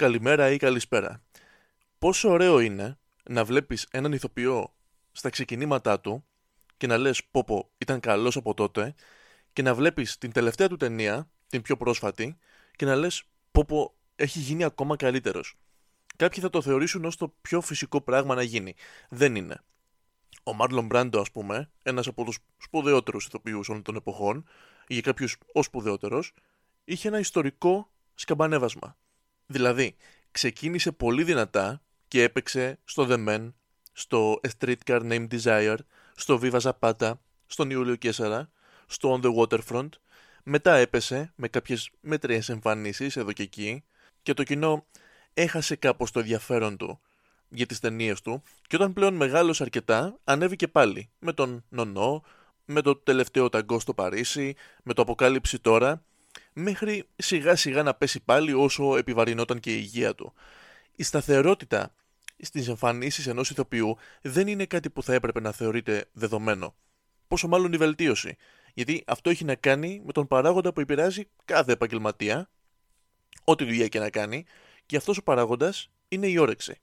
καλημέρα ή καλησπέρα. Πόσο ωραίο είναι να βλέπεις έναν ηθοποιό στα ξεκινήματά του και να λες πω πω ήταν καλός από τότε και να βλέπεις την τελευταία του ταινία, την πιο πρόσφατη και να λες πω πω έχει γίνει ακόμα καλύτερος. Κάποιοι θα το θεωρήσουν ως το πιο φυσικό πράγμα να γίνει. Δεν είναι. Ο Μάρλον Μπράντο, ας πούμε, ένας από τους σπουδαιότερους ηθοποιούς όλων των εποχών, ή για κάποιους ο σπουδαιότερος, είχε ένα ιστορικό σκαμπανέβασμα. Δηλαδή, ξεκίνησε πολύ δυνατά και έπαιξε στο The Men, στο A Streetcar Named Desire, στο Viva Zapata, στον Ιούλιο Κέσσαρα, στο On the Waterfront. Μετά έπεσε με κάποιες μέτριες εμφανίσεις εδώ και εκεί και το κοινό έχασε κάπως το ενδιαφέρον του για τις ταινίες του και όταν πλέον μεγάλωσε αρκετά ανέβηκε πάλι με τον Νονό, με το τελευταίο ταγκό στο Παρίσι, με το Αποκάλυψη τώρα μέχρι σιγά σιγά να πέσει πάλι όσο επιβαρυνόταν και η υγεία του. Η σταθερότητα στις εμφανίσεις ενός ηθοποιού δεν είναι κάτι που θα έπρεπε να θεωρείται δεδομένο. Πόσο μάλλον η βελτίωση. Γιατί αυτό έχει να κάνει με τον παράγοντα που επηρεάζει κάθε επαγγελματία, ό,τι δουλειά και να κάνει, και αυτός ο παράγοντας είναι η όρεξη.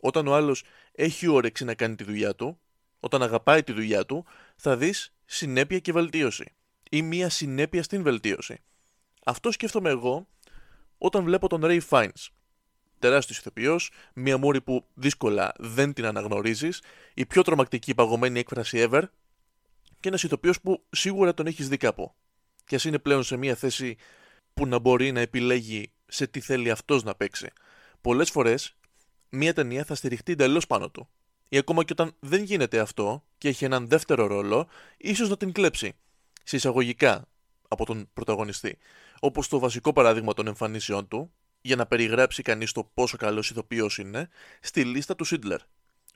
Όταν ο άλλος έχει όρεξη να κάνει τη δουλειά του, όταν αγαπάει τη δουλειά του, θα δεις συνέπεια και βελτίωση. Ή μία συνέπεια στην βελτίωση. Αυτό σκέφτομαι εγώ όταν βλέπω τον Ray Fiennes. Τεράστιος ηθοποιός, μια μούρη που δύσκολα δεν την αναγνωρίζεις, η πιο τρομακτική παγωμένη έκφραση ever και ένας ηθοποιός που σίγουρα τον έχεις δει κάπου. Και ας είναι πλέον σε μια θέση που να μπορεί να επιλέγει σε τι θέλει αυτός να παίξει. Πολλές φορές μια ταινία θα στηριχτεί εντελώς πάνω του. Ή ακόμα και όταν δεν γίνεται αυτό και έχει έναν δεύτερο ρόλο, ίσως να την κλέψει. Σε εισαγωγικά από τον πρωταγωνιστή όπως το βασικό παράδειγμα των εμφανίσεών του, για να περιγράψει κανείς το πόσο καλός ηθοποιός είναι, στη λίστα του Σίντλερ.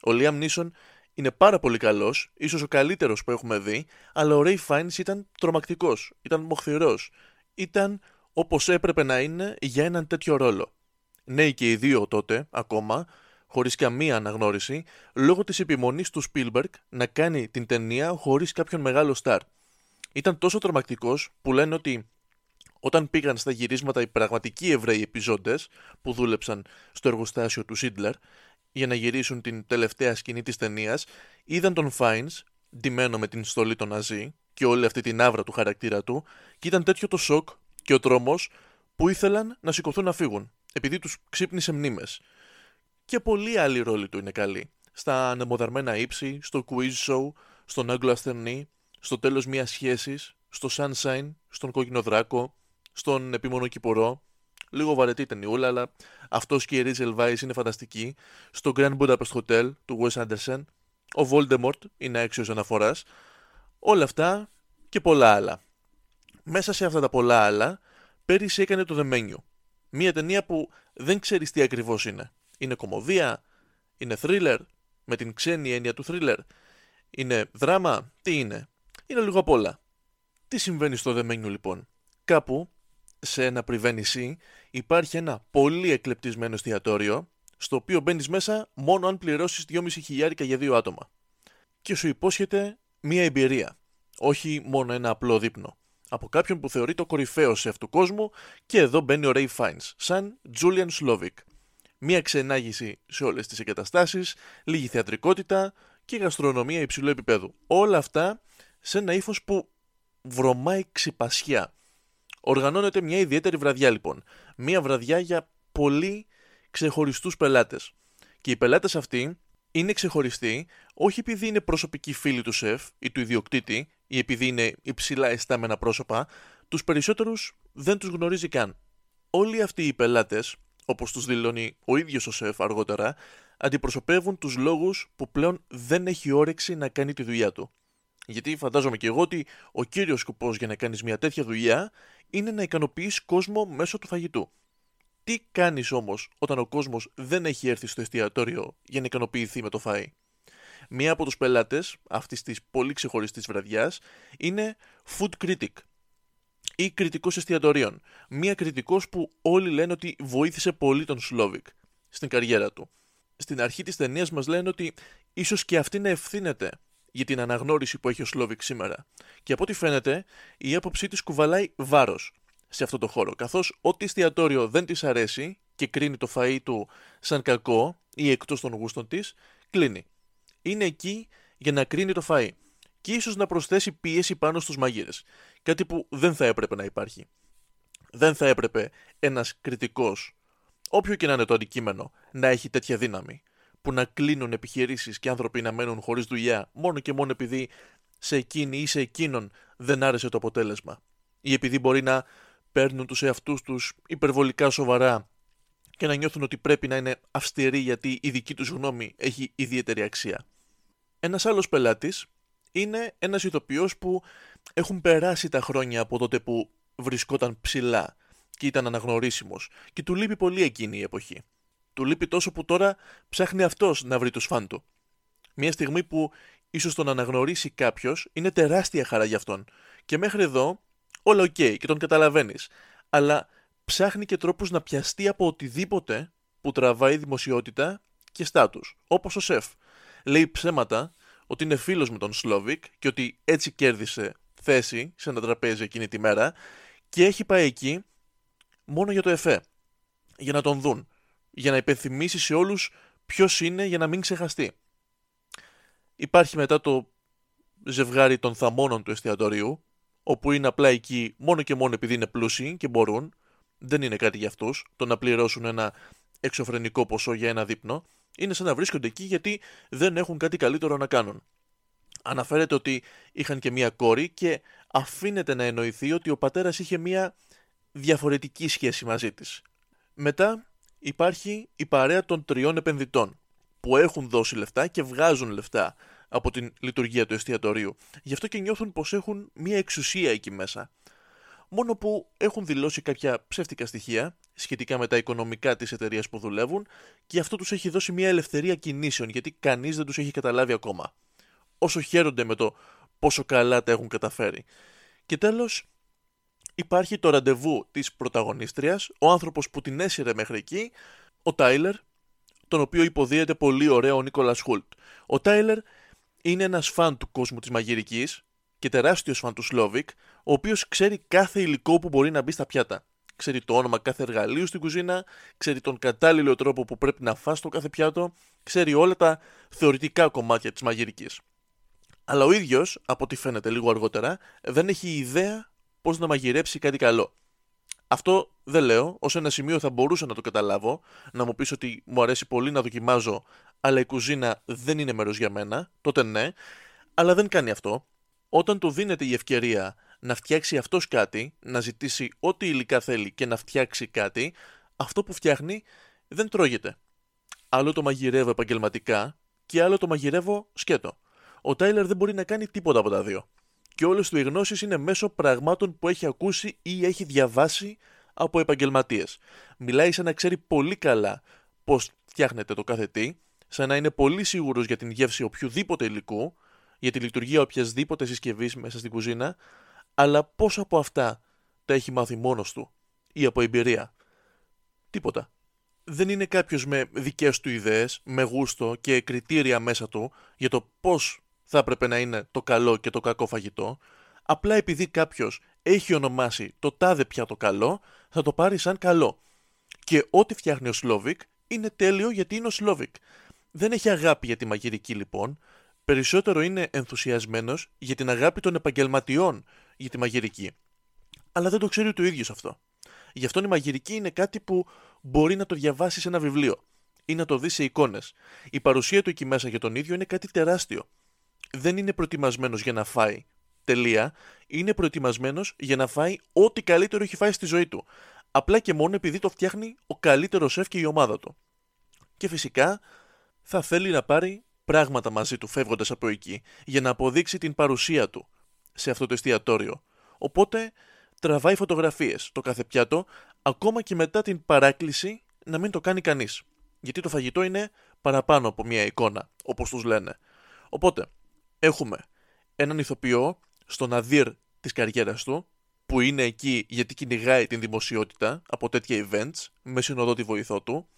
Ο Λίαμ Νίσον είναι πάρα πολύ καλός, ίσως ο καλύτερος που έχουμε δει, αλλά ο Ρέι Φάινς ήταν τρομακτικός, ήταν μοχθηρός, ήταν όπως έπρεπε να είναι για έναν τέτοιο ρόλο. Νέοι και οι δύο τότε, ακόμα, χωρίς καμία αναγνώριση, λόγω της επιμονής του Σπίλμπεργκ να κάνει την ταινία χωρίς κάποιον μεγάλο στάρ. Ήταν τόσο τρομακτικός που λένε ότι όταν πήγαν στα γυρίσματα οι πραγματικοί Εβραίοι επιζώντες που δούλεψαν στο εργοστάσιο του Σίντλερ για να γυρίσουν την τελευταία σκηνή της ταινίας, είδαν τον Φάινς ντυμένο με την στολή των Ναζί και όλη αυτή την άβρα του χαρακτήρα του και ήταν τέτοιο το σοκ και ο τρόμος που ήθελαν να σηκωθούν να φύγουν επειδή τους ξύπνησε μνήμες. Και πολλοί άλλοι ρόλοι του είναι καλοί. Στα ανεμοδαρμένα ύψη, στο quiz show, στον Άγγλο Ασθενή, στο τέλος μιας σχέσης, στο Sunshine, στον Κόκκινο Δράκο, στον επίμονο Κυπορό. Λίγο βαρετή ταινιούλα, αλλά αυτός και η Ρίζελ Βάη είναι φανταστική. Στο Grand Budapest Hotel του Wes Anderson. Ο Voldemort είναι άξιος αναφοράς. Όλα αυτά και πολλά άλλα. Μέσα σε αυτά τα πολλά άλλα, πέρυσι έκανε το The Menu. Μία ταινία που δεν ξέρεις τι ακριβώς είναι. Είναι κομμωδία, είναι thriller, με την ξένη έννοια του thriller. Είναι δράμα, τι είναι; Είναι λίγο απ' όλα. Τι συμβαίνει στο The Menu λοιπόν; Κάπου σε ένα πριβένισι υπάρχει ένα πολύ εκλεπτισμένο εστιατόριο στο οποίο μπαίνεις μέσα μόνο αν πληρώσεις 2.500 χιλιάρικα για δύο άτομα. Και σου υπόσχεται μία εμπειρία, όχι μόνο ένα απλό δείπνο. Από κάποιον που θεωρεί το κορυφαίο σεφ του κόσμου και εδώ μπαίνει ο Ray Fiennes, σαν Julian Slovic. Μία ξενάγηση σε όλες τις εγκαταστάσεις, λίγη θεατρικότητα και γαστρονομία υψηλού επίπεδου. Όλα αυτά σε ένα ύφος που βρωμάει ξυπασιά. Οργανώνεται μια ιδιαίτερη βραδιά λοιπόν. Μια βραδιά για πολύ ξεχωριστούς πελάτες. Και οι πελάτες αυτοί είναι ξεχωριστοί όχι επειδή είναι προσωπικοί φίλοι του σεφ ή του ιδιοκτήτη ή επειδή είναι υψηλά αισθάμενα πρόσωπα, τους περισσότερους δεν τους γνωρίζει καν. Όλοι αυτοί οι πελάτες, όπως τους δηλώνει ο ίδιος ο σεφ αργότερα, αντιπροσωπεύουν τους λόγους που πλέον δεν έχει όρεξη να κάνει τη δουλειά του. Γιατί φαντάζομαι και εγώ ότι ο κύριος σκοπός για να κάνεις μια τέτοια δουλειά είναι να ικανοποιείς κόσμο μέσω του φαγητού. Τι κάνεις όμως όταν ο κόσμος δεν έχει έρθει στο εστιατόριο για να ικανοποιηθεί με το φαΐ; Μία από τους πελάτες αυτής της πολύ ξεχωριστής βραδιάς είναι food critic ή κριτικός εστιατορίων. Μία κριτικός που όλοι λένε ότι βοήθησε πολύ τον Σλόβικ στην καριέρα του. Στην αρχή της ταινίας μας λένε ότι ίσως και αυτή να ευθύνεται για την αναγνώριση που έχει ο Σλόβικ σήμερα. Και από ό,τι φαίνεται, η άποψή της κουβαλάει βάρος σε αυτό το χώρο. Καθώς ό,τι εστιατόριο δεν της αρέσει και κρίνει το φαΐ του σαν κακό ή εκτός των γούστων της, κλείνει. Είναι εκεί για να κρίνει το φαΐ και ίσως να προσθέσει πίεση πάνω στους μαγείρες, κάτι που δεν θα έπρεπε να υπάρχει. Δεν θα έπρεπε ένας κριτικός, όποιο και να είναι το αντικείμενο, να έχει τέτοια δύναμη, που να κλείνουν επιχειρήσεις και άνθρωποι να μένουν χωρίς δουλειά μόνο και μόνο επειδή σε εκείνη ή σε εκείνον δεν άρεσε το αποτέλεσμα ή επειδή μπορεί να παίρνουν τους εαυτούς τους υπερβολικά σοβαρά και να νιώθουν ότι πρέπει να είναι αυστηροί γιατί η δική τους γνώμη έχει ιδιαίτερη αξία. Ένας άλλος πελάτης είναι ένας ηθοποιός που έχουν περάσει τα χρόνια από τότε που βρισκόταν ψηλά και ήταν αναγνωρίσιμος και του λείπει πολύ εκείνη η εποχή. Του λείπει τόσο που τώρα ψάχνει αυτός να βρει τους φαν του. Μια στιγμή που ίσως τον αναγνωρίσει κάποιος είναι τεράστια χαρά για αυτόν. Και μέχρι εδώ όλα οκ και τον καταλαβαίνεις. Αλλά ψάχνει και τρόπους να πιαστεί από οτιδήποτε που τραβάει δημοσιότητα και στάτους, όπως ο Σεφ. Λέει ψέματα ότι είναι φίλος με τον Σλόβικ και ότι έτσι κέρδισε θέση σε ένα τραπέζι εκείνη τη μέρα και έχει πάει εκεί μόνο για το εφέ, για να τον δουν, για να υπενθυμίσεις σε όλους ποιος είναι για να μην ξεχαστεί. Υπάρχει μετά το ζευγάρι των θαμώνων του εστιατορίου, όπου είναι απλά εκεί μόνο και μόνο επειδή είναι πλούσιοι και μπορούν, δεν είναι κάτι για αυτούς, το να πληρώσουν ένα εξωφρενικό ποσό για ένα δείπνο, είναι σαν να βρίσκονται εκεί γιατί δεν έχουν κάτι καλύτερο να κάνουν. Αναφέρεται ότι είχαν και μία κόρη και αφήνεται να εννοηθεί ότι ο πατέρας είχε μία διαφορετική σχέση μαζί της. Μετά υπάρχει η παρέα των τριών επενδυτών που έχουν δώσει λεφτά και βγάζουν λεφτά από την λειτουργία του εστιατορίου. Γι' αυτό και νιώθουν πως έχουν μία εξουσία εκεί μέσα. Μόνο που έχουν δηλώσει κάποια ψεύτικα στοιχεία σχετικά με τα οικονομικά της εταιρείας που δουλεύουν και αυτό τους έχει δώσει μία ελευθερία κινήσεων γιατί κανείς δεν τους έχει καταλάβει ακόμα. Όσο χαίρονται με το πόσο καλά τα έχουν καταφέρει. Και τέλος, υπάρχει το ραντεβού της πρωταγωνίστριας, ο άνθρωπος που την έσυρε μέχρι εκεί, ο Τάιλερ, τον οποίο υποδίεται πολύ ωραίο ο Νίκολας Χούλτ. Ο Τάιλερ είναι ένας φαν του κόσμου της μαγειρικής και τεράστιος φαν του Σλόβικ, ο οποίος ξέρει κάθε υλικό που μπορεί να μπει στα πιάτα. Ξέρει το όνομα κάθε εργαλείου στην κουζίνα, ξέρει τον κατάλληλο τρόπο που πρέπει να φας το κάθε πιάτο, ξέρει όλα τα θεωρητικά κομμάτια της μαγειρικής. Αλλά ο ίδιος, από ό,τι φαίνεται λίγο αργότερα, δεν έχει ιδέα πώς να μαγειρέψει κάτι καλό. Αυτό δεν λέω, ως ένα σημείο θα μπορούσα να το καταλάβω, να μου πεις ότι μου αρέσει πολύ να δοκιμάζω, αλλά η κουζίνα δεν είναι μέρος για μένα, τότε ναι, αλλά δεν κάνει αυτό. Όταν του δίνεται η ευκαιρία να φτιάξει αυτός κάτι, να ζητήσει ό,τι υλικά θέλει και να φτιάξει κάτι, αυτό που φτιάχνει δεν τρώγεται. Άλλο το μαγειρεύω επαγγελματικά και άλλο το μαγειρεύω σκέτο. Ο Τάιλερ δεν μπορεί να κάνει τίποτα από τα δύο και όλες του οι γνώσεις είναι μέσω πραγμάτων που έχει ακούσει ή έχει διαβάσει από επαγγελματίες. Μιλάει σαν να ξέρει πολύ καλά πώς φτιάχνεται το κάθε τι, σαν να είναι πολύ σίγουρος για την γεύση οποιοδήποτε υλικού, για τη λειτουργία οποιασδήποτε συσκευής μέσα στην κουζίνα, αλλά πώς από αυτά τα έχει μάθει μόνος του ή από εμπειρία. Τίποτα. Δεν είναι κάποιος με δικές του ιδέες, με γούστο και κριτήρια μέσα του για το πώς θα έπρεπε να είναι το καλό και το κακό φαγητό, απλά επειδή κάποιος έχει ονομάσει το τάδε πια το καλό, θα το πάρει σαν καλό. Και ό,τι φτιάχνει ο Σλόβικ είναι τέλειο γιατί είναι ο Σλόβικ. Δεν έχει αγάπη για τη μαγειρική λοιπόν, περισσότερο είναι ενθουσιασμένος για την αγάπη των επαγγελματιών για τη μαγειρική. Αλλά δεν το ξέρει το ίδιος αυτό. Γι' αυτό η μαγειρική είναι κάτι που μπορεί να το διαβάσει σε ένα βιβλίο ή να το δει σε εικόνες. Η παρουσία του εκεί μέσα για τον ίδιο είναι κάτι τεράστιο δεν είναι προετοιμασμένος για να φάει. Τελεία. Είναι προετοιμασμένος για να φάει ό,τι καλύτερο έχει φάει στη ζωή του. Απλά και μόνο επειδή το φτιάχνει ο καλύτερος σεφ και η ομάδα του. Και φυσικά θα θέλει να πάρει πράγματα μαζί του φεύγοντας από εκεί για να αποδείξει την παρουσία του σε αυτό το εστιατόριο. Οπότε τραβάει φωτογραφίες το κάθε πιάτο, ακόμα και μετά την παράκληση να μην το κάνει κανείς. Γιατί το φαγητό είναι παραπάνω από μια εικόνα, όπως τους λένε. Οπότε, έχουμε έναν ηθοποιό στον αδύρ της καριέρας του, που είναι εκεί γιατί κυνηγάει την δημοσιότητα από τέτοια events, με συνοδό τη βοηθό του,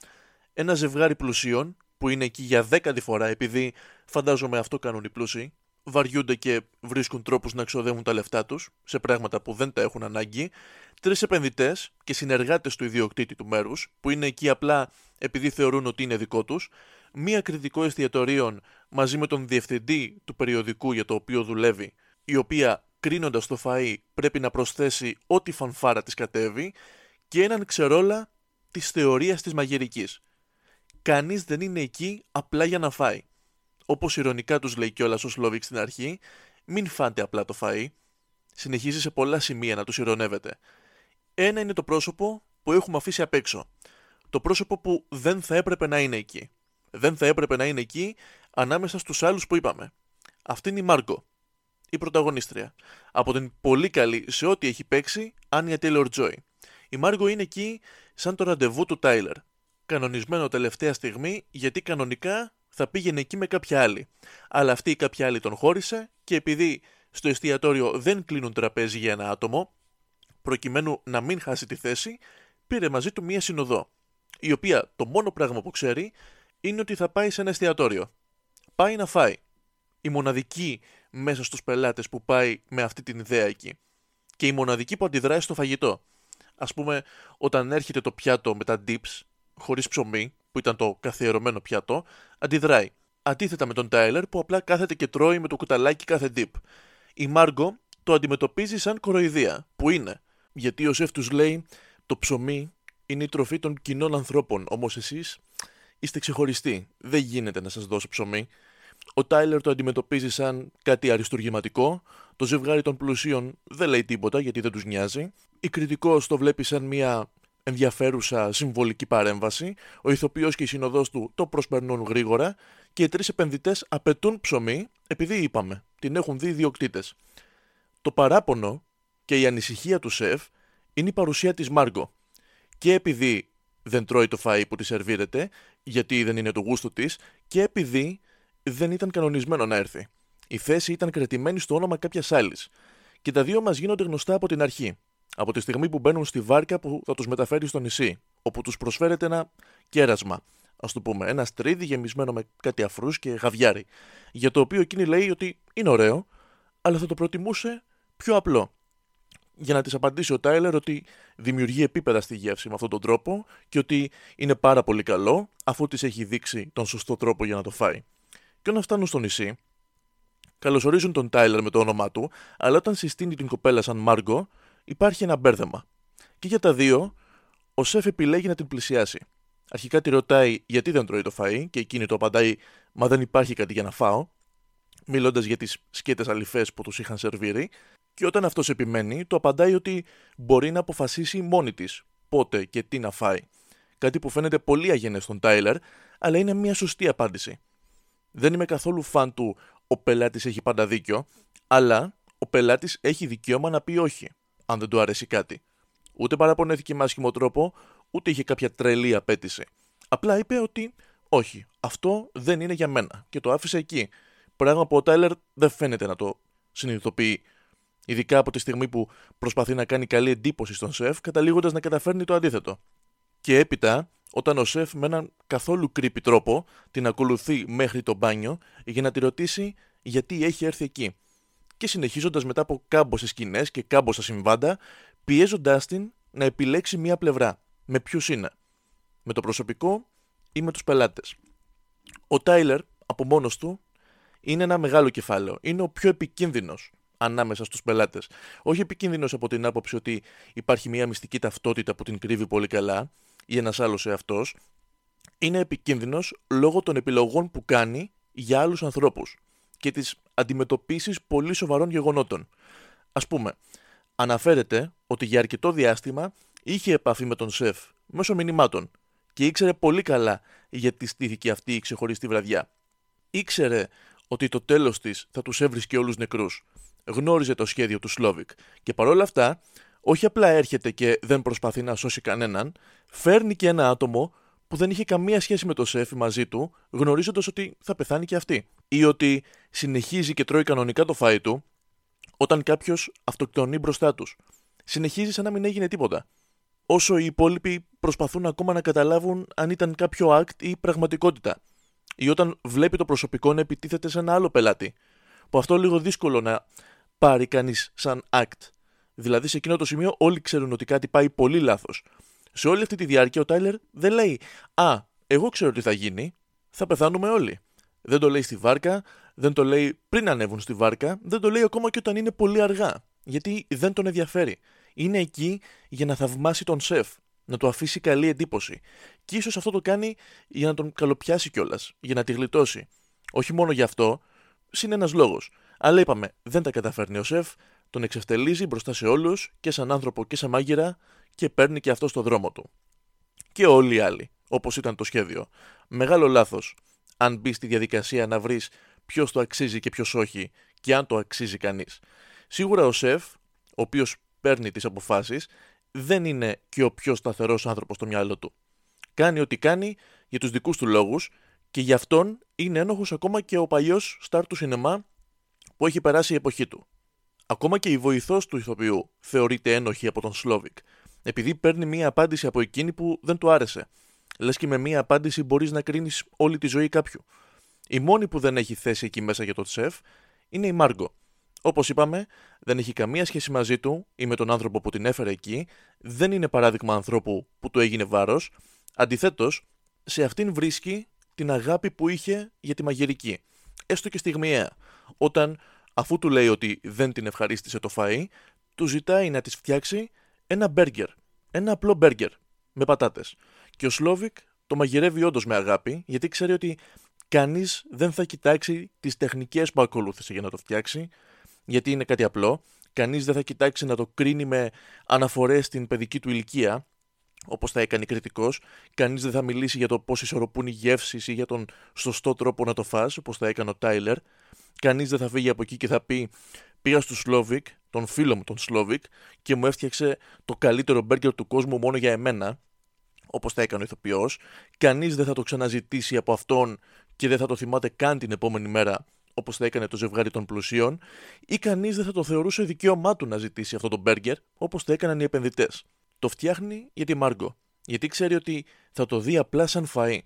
ένα ζευγάρι πλουσίων, που είναι εκεί για δέκατη φορά, επειδή φαντάζομαι αυτό κάνουν οι πλούσιοι, βαριούνται και βρίσκουν τρόπους να ξοδεύουν τα λεφτά τους σε πράγματα που δεν τα έχουν ανάγκη, τρεις επενδυτές και συνεργάτες του ιδιοκτήτη του μέρους, που είναι εκεί απλά επειδή θεωρούν ότι είναι δικό τους, μία κριτικό εστιατορίων μαζί με τον διευθυντή του περιοδικού για το οποίο δουλεύει, η οποία κρίνοντας το φαΐ πρέπει να προσθέσει ό,τι φανφάρα της κατέβει και έναν ξερόλα της θεωρίας της μαγειρικής. Κανείς δεν είναι εκεί απλά για να φάει. Όπως ηρωνικά τους λέει κιόλας ο Σλόβικ στην αρχή, μην φάτε απλά το φαΐ. Συνεχίζει σε πολλά σημεία να τους ηρωνεύεται. Ένα είναι το πρόσωπο που έχουμε αφήσει απ' έξω. Το πρόσωπο που δεν θα έπρεπε να είναι εκεί. Δεν θα έπρεπε να είναι εκεί ανάμεσα στους άλλους που είπαμε. Αυτή είναι η Μάργκο, η πρωταγωνίστρια. Από την πολύ καλή σε ό,τι έχει παίξει Άνια Taylor Joy. Η Μάργκο είναι εκεί σαν το ραντεβού του Τάιλερ. Κανονισμένο τελευταία στιγμή γιατί κανονικά θα πήγαινε εκεί με κάποια άλλη. Αλλά αυτή η κάποια άλλη τον χώρισε και επειδή στο εστιατόριο δεν κλείνουν τραπέζι για ένα άτομο, προκειμένου να μην χάσει τη θέση, πήρε μαζί του μία συνοδό, η οποία το μόνο πράγμα που ξέρει είναι ότι θα πάει σε ένα εστιατόριο. Πάει να φάει. Η μοναδική μέσα στους πελάτες που πάει με αυτή την ιδέα εκεί. Και η μοναδική που αντιδράει στο φαγητό. Ας πούμε, όταν έρχεται το πιάτο με τα dips, χωρίς ψωμί, που ήταν το καθιερωμένο πιάτο, αντιδράει. Αντίθετα με τον Τάιλερ που απλά κάθεται και τρώει με το κουταλάκι κάθε dip. Η Μάργκο το αντιμετωπίζει σαν κοροϊδία, που είναι. Γιατί ο σεφ τους λέει το ψωμί είναι η τροφή των κοινών ανθρώπων, όμως εσείς είστε ξεχωριστοί. Δεν γίνεται να σας δώσω ψωμί. Ο Τάιλερ το αντιμετωπίζει σαν κάτι αριστουργηματικό. Το ζευγάρι των πλουσίων δεν λέει τίποτα γιατί δεν τους νοιάζει. Η κριτικός το βλέπει σαν μια ενδιαφέρουσα συμβολική παρέμβαση. Ο ηθοποιός και η συνοδός του το προσπερνούν γρήγορα και οι τρεις επενδυτές απαιτούν ψωμί επειδή είπαμε, την έχουν δει οι διοκτήτε. Το παράπονο και η ανησυχία του σεφ είναι η παρουσία της Μάργκο. Και επειδή δεν τρώει το φαΐ που τη σερβίρεται, γιατί δεν είναι το γούστο της, και επειδή δεν ήταν κανονισμένο να έρθει. Η θέση ήταν κρατημένη στο όνομα κάποιας άλλης. Και τα δύο μας γίνονται γνωστά από την αρχή από τη στιγμή που μπαίνουν στη βάρκα που θα τους μεταφέρει στο νησί, όπου τους προσφέρεται ένα κέρασμα. Α το πούμε, ένα στρίδι γεμισμένο με κάτι αφρούς και γαβιάρι. Για το οποίο εκείνη λέει ότι είναι ωραίο, αλλά θα το προτιμούσε πιο απλό. Για να της απαντήσει ο Τάιλερ ότι δημιουργεί επίπεδα στη γεύση με αυτόν τον τρόπο και ότι είναι πάρα πολύ καλό αφού της έχει δείξει τον σωστό τρόπο για να το φάει. Και όταν φτάνουν στο νησί, καλωσορίζουν τον Τάιλερ με το όνομά του, αλλά όταν συστήνει την κοπέλα σαν Μάργκο, υπάρχει ένα μπέρδεμα. Και για τα δύο, ο σεφ επιλέγει να την πλησιάσει. Αρχικά τη ρωτάει γιατί δεν τρώει το φαΐ και εκείνη το απαντάει «Μα δεν υπάρχει κάτι για να φάω», μιλώντας για τις σκέτες αληφέ που τους είχαν σερβίρει, και όταν αυτός επιμένει, το απαντάει ότι μπορεί να αποφασίσει μόνη της πότε και τι να φάει. Κάτι που φαίνεται πολύ αγενές στον Τάιλερ, αλλά είναι μια σωστή απάντηση. Δεν είμαι καθόλου φαν του ο πελάτης έχει πάντα δίκιο, αλλά ο πελάτης έχει δικαίωμα να πει όχι αν δεν του αρέσει κάτι. Ούτε παραπονέθηκε με άσχημο τρόπο, ούτε είχε κάποια τρελή απέτηση. Απλά είπε ότι όχι, αυτό δεν είναι για μένα και το άφησε εκεί. Πράγμα που ο Τάιλερ δεν φαίνεται να το συνειδητοποιεί. Ειδικά από τη στιγμή που προσπαθεί να κάνει καλή εντύπωση στον σεφ, καταλήγοντας να καταφέρνει το αντίθετο. Και έπειτα, όταν ο σεφ με έναν καθόλου κρύπη τρόπο την ακολουθεί μέχρι το μπάνιο για να τη ρωτήσει γιατί έχει έρθει εκεί και συνεχίζοντας μετά από κάμποσε σκηνές και κάμποσα συμβάντα, πιέζοντάς την να επιλέξει μία πλευρά. Με ποιους είναι, με το προσωπικό ή με τους πελάτες. Ο Τάιλερ από μόνος του είναι ένα μεγάλο κεφάλαιο. Είναι ο πιο επικίνδυνος ανάμεσα στους πελάτες. Όχι επικίνδυνος από την άποψη ότι υπάρχει μια μυστική ταυτότητα που την κρύβει πολύ καλά ή ένας άλλος εαυτός. Είναι επικίνδυνος λόγω των επιλογών που κάνει για άλλους ανθρώπους και τις αντιμετωπίσεις πολύ σοβαρών γεγονότων. Ας πούμε, αναφέρεται ότι για αρκετό διάστημα είχε επαφή με τον σεφ μέσω μηνυμάτων και ήξερε πολύ καλά γιατί στήθηκε αυτή η ξεχωριστή βραδιά. Ήξερε ότι το τέλος της θα τους έβρισκε όλους νεκρούς. Γνώριζε το σχέδιο του Σλόβικ και παρόλα αυτά όχι απλά έρχεται και δεν προσπαθεί να σώσει κανέναν, φέρνει και ένα άτομο που δεν είχε καμία σχέση με το σεφ μαζί του, γνωρίζοντας ότι θα πεθάνει και αυτή. Ή ότι συνεχίζει και τρώει κανονικά το φάι του όταν κάποιος αυτοκτονεί μπροστά τους. Συνεχίζει σαν να μην έγινε τίποτα. Όσο οι υπόλοιποι προσπαθούν ακόμα να καταλάβουν αν ήταν κάποιο act ή πραγματικότητα. Ή όταν βλέπει το προσωπικό να επιτίθεται σε ένα άλλο πελάτη. που αυτό λίγο δύσκολο να πάρει κανείς σαν act. Δηλαδή σε εκείνο το σημείο όλοι ξέρουν ότι κάτι πάει πολύ λάθος. Σε όλη αυτή τη διάρκεια ο Τάιλερ δεν λέει Α, εγώ ξέρω τι θα γίνει, θα πεθάνουμε όλοι. Δεν το λέει στη βάρκα, δεν το λέει πριν ανέβουν στη βάρκα, δεν το λέει ακόμα και όταν είναι πολύ αργά. Γιατί δεν τον ενδιαφέρει. Είναι εκεί για να θαυμάσει τον σεφ, να του αφήσει καλή εντύπωση. Και ίσως αυτό το κάνει για να τον καλοπιάσει κιόλας, για να τη γλιτώσει. Όχι μόνο γι' αυτό, συν ένας λόγος. Αλλά είπαμε, δεν τα καταφέρνει ο σεφ, τον εξευτελίζει μπροστά σε όλους και σαν άνθρωπο και σαν μάγειρα και παίρνει και αυτό στο δρόμο του. Και όλοι οι άλλοι, όπως ήταν το σχέδιο. Μεγάλο λάθος, αν μπει στη διαδικασία να βρεις ποιος το αξίζει και ποιος όχι και αν το αξίζει κανείς. Σίγουρα ο σεφ, ο οποίος παίρνει τις αποφάσεις, δεν είναι και ο πιο σταθερός άνθρωπος στο μυαλό του. Κάνει ό,τι κάνει για τους δικούς του λόγους και γι' αυτόν είναι ένοχος ακόμα και ο παλιός στάρ του σινεμά που έχει περάσει η εποχή του. Ακόμα και η βοηθός του ηθοποιού θεωρείται ένοχη από τον Σλόβικ, επειδή παίρνει μία απάντηση από εκείνη που δεν του άρεσε. Λες και με μία απάντηση μπορείς να κρίνεις όλη τη ζωή κάποιου. Η μόνη που δεν έχει θέση εκεί μέσα για τον τσεφ είναι η Μάργκο. Όπως είπαμε, δεν έχει καμία σχέση μαζί του ή με τον άνθρωπο που την έφερε εκεί, δεν είναι παράδειγμα ανθρώπου που του έγινε βάρος. Αντιθέτως, σε αυτήν βρίσκει την αγάπη που είχε για τη μαγειρική. Έστω και στιγμιαία. Όταν, αφού του λέει ότι δεν την ευχαρίστησε το φαΐ, του ζητάει να της φτιάξει ένα μπέργκερ. Ένα απλό μπέργκερ με πατάτες. Και ο Σλόβικ το μαγειρεύει όντως με αγάπη, γιατί ξέρει ότι κανείς δεν θα κοιτάξει τις τεχνικές που ακολούθησε για να το φτιάξει, γιατί είναι κάτι απλό. Κανείς δεν θα κοιτάξει να το κρίνει με αναφορές στην παιδική του ηλικία, όπως θα έκανε κριτικός. Κανείς δεν θα μιλήσει για το πώς ισορροπούν οι γεύσεις ή για τον σωστό τρόπο να το φας, όπως θα έκανε ο Τάιλερ. Κανείς δεν θα φύγει από εκεί και θα πει Πήγα στο Σλόβικ, τον φίλο μου τον Σλόβικ, και μου έφτιαξε το καλύτερο μπέργκερ του κόσμου μόνο για εμένα, όπως θα έκανε ο ηθοποιός. Κανείς δεν θα το ξαναζητήσει από αυτόν και δεν θα το θυμάται καν την επόμενη μέρα, όπως θα έκανε το ζευγάρι των πλουσίων, ή κανείς δεν θα το θεωρούσε δικαίωμά του να ζητήσει αυτό το μπέργκερ, όπως το έκαναν οι επενδυτές. Το φτιάχνει για τη Μάργκο, γιατί ξέρει ότι θα το δει απλά σαν φαΐ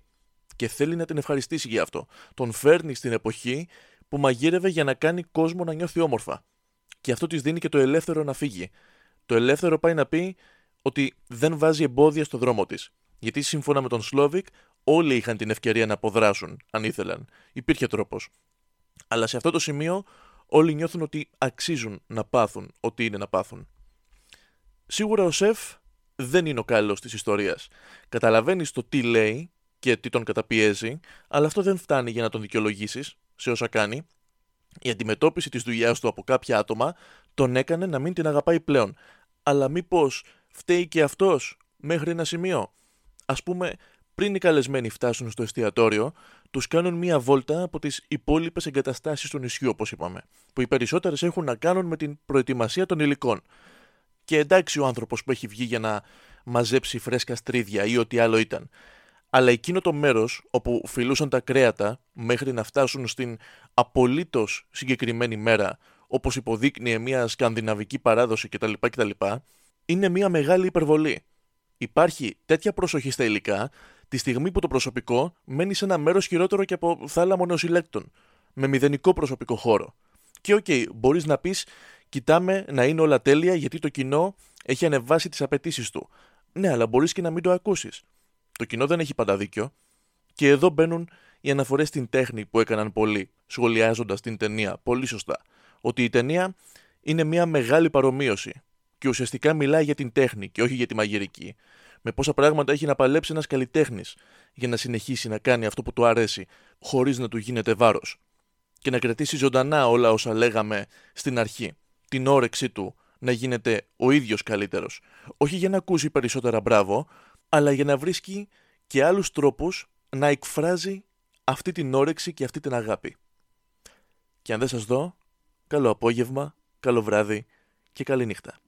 και θέλει να την ευχαριστήσει για αυτό. Τον φέρνει στην εποχή που μαγείρευε για να κάνει κόσμο να νιώθει όμορφα. Και αυτό της δίνει και το ελεύθερο να φύγει. Το ελεύθερο πάει να πει ότι δεν βάζει εμπόδια στο δρόμο της. Γιατί σύμφωνα με τον Σλόβικ, όλοι είχαν την ευκαιρία να αποδράσουν, αν ήθελαν. Υπήρχε τρόπος. Αλλά σε αυτό το σημείο, όλοι νιώθουν ότι αξίζουν να πάθουν ό,τι είναι να πάθουν. Σίγουρα ο Σεφ δεν είναι ο καλός της ιστορίας. Καταλαβαίνεις το τι λέει και τι τον καταπιέζει, αλλά αυτό δεν φτάνει για να τον δικαιολογήσεις σε όσα κάνει. Η αντιμετώπιση της δουλειάς του από κάποια άτομα τον έκανε να μην την αγαπάει πλέον. Αλλά μήπως φταίει και αυτός μέχρι ένα σημείο; Α πούμε, πριν οι καλεσμένοι φτάσουν στο εστιατόριο, τους κάνουν μία βόλτα από τις υπόλοιπες εγκαταστάσεις του νησιού, όπως είπαμε, που οι περισσότερες έχουν να κάνουν με την προετοιμασία των υλικών. Και εντάξει ο άνθρωπος που έχει βγει για να μαζέψει φρέσκα στρίδια ή ό,τι άλλο ήταν. Αλλά εκείνο το μέρος όπου φιλούσαν τα κρέατα μέχρι να φτάσουν στην απολύτως συγκεκριμένη μέρα, όπως υποδείκνυε μια σκανδιναβική παράδοση κτλ. κτλ είναι μια μεγάλη υπερβολή. Υπάρχει τέτοια προσοχή στα υλικά τη στιγμή που το προσωπικό μένει σε ένα μέρος χειρότερο και από θάλαμο νεοσυλλέκτων, με μηδενικό προσωπικό χώρο. Και οκ, okay, μπορείς να πεις, κοιτάμε να είναι όλα τέλεια γιατί το κοινό έχει ανεβάσει τις απαιτήσεις του. Ναι, αλλά μπορείς και να μην το ακούσεις. Το κοινό δεν έχει πάντα δίκιο. Και εδώ μπαίνουν οι αναφορές στην τέχνη που έκαναν πολλοί, σχολιάζοντας την ταινία πολύ σωστά. Ότι η ταινία είναι μια μεγάλη παρομοίωση και ουσιαστικά μιλάει για την τέχνη και όχι για τη μαγειρική. Με πόσα πράγματα έχει να παλέψει ένας καλλιτέχνης για να συνεχίσει να κάνει αυτό που του αρέσει, χωρίς να του γίνεται βάρος. Και να κρατήσει ζωντανά όλα όσα λέγαμε στην αρχή. Την όρεξή του να γίνεται ο ίδιος καλύτερος. Όχι για να ακούσει περισσότερα μπράβο, αλλά για να βρίσκει και άλλους τρόπους να εκφράζει αυτή την όρεξη και αυτή την αγάπη. Και αν δεν σας δω, καλό απόγευμα, καλό βράδυ και καλή νύχτα.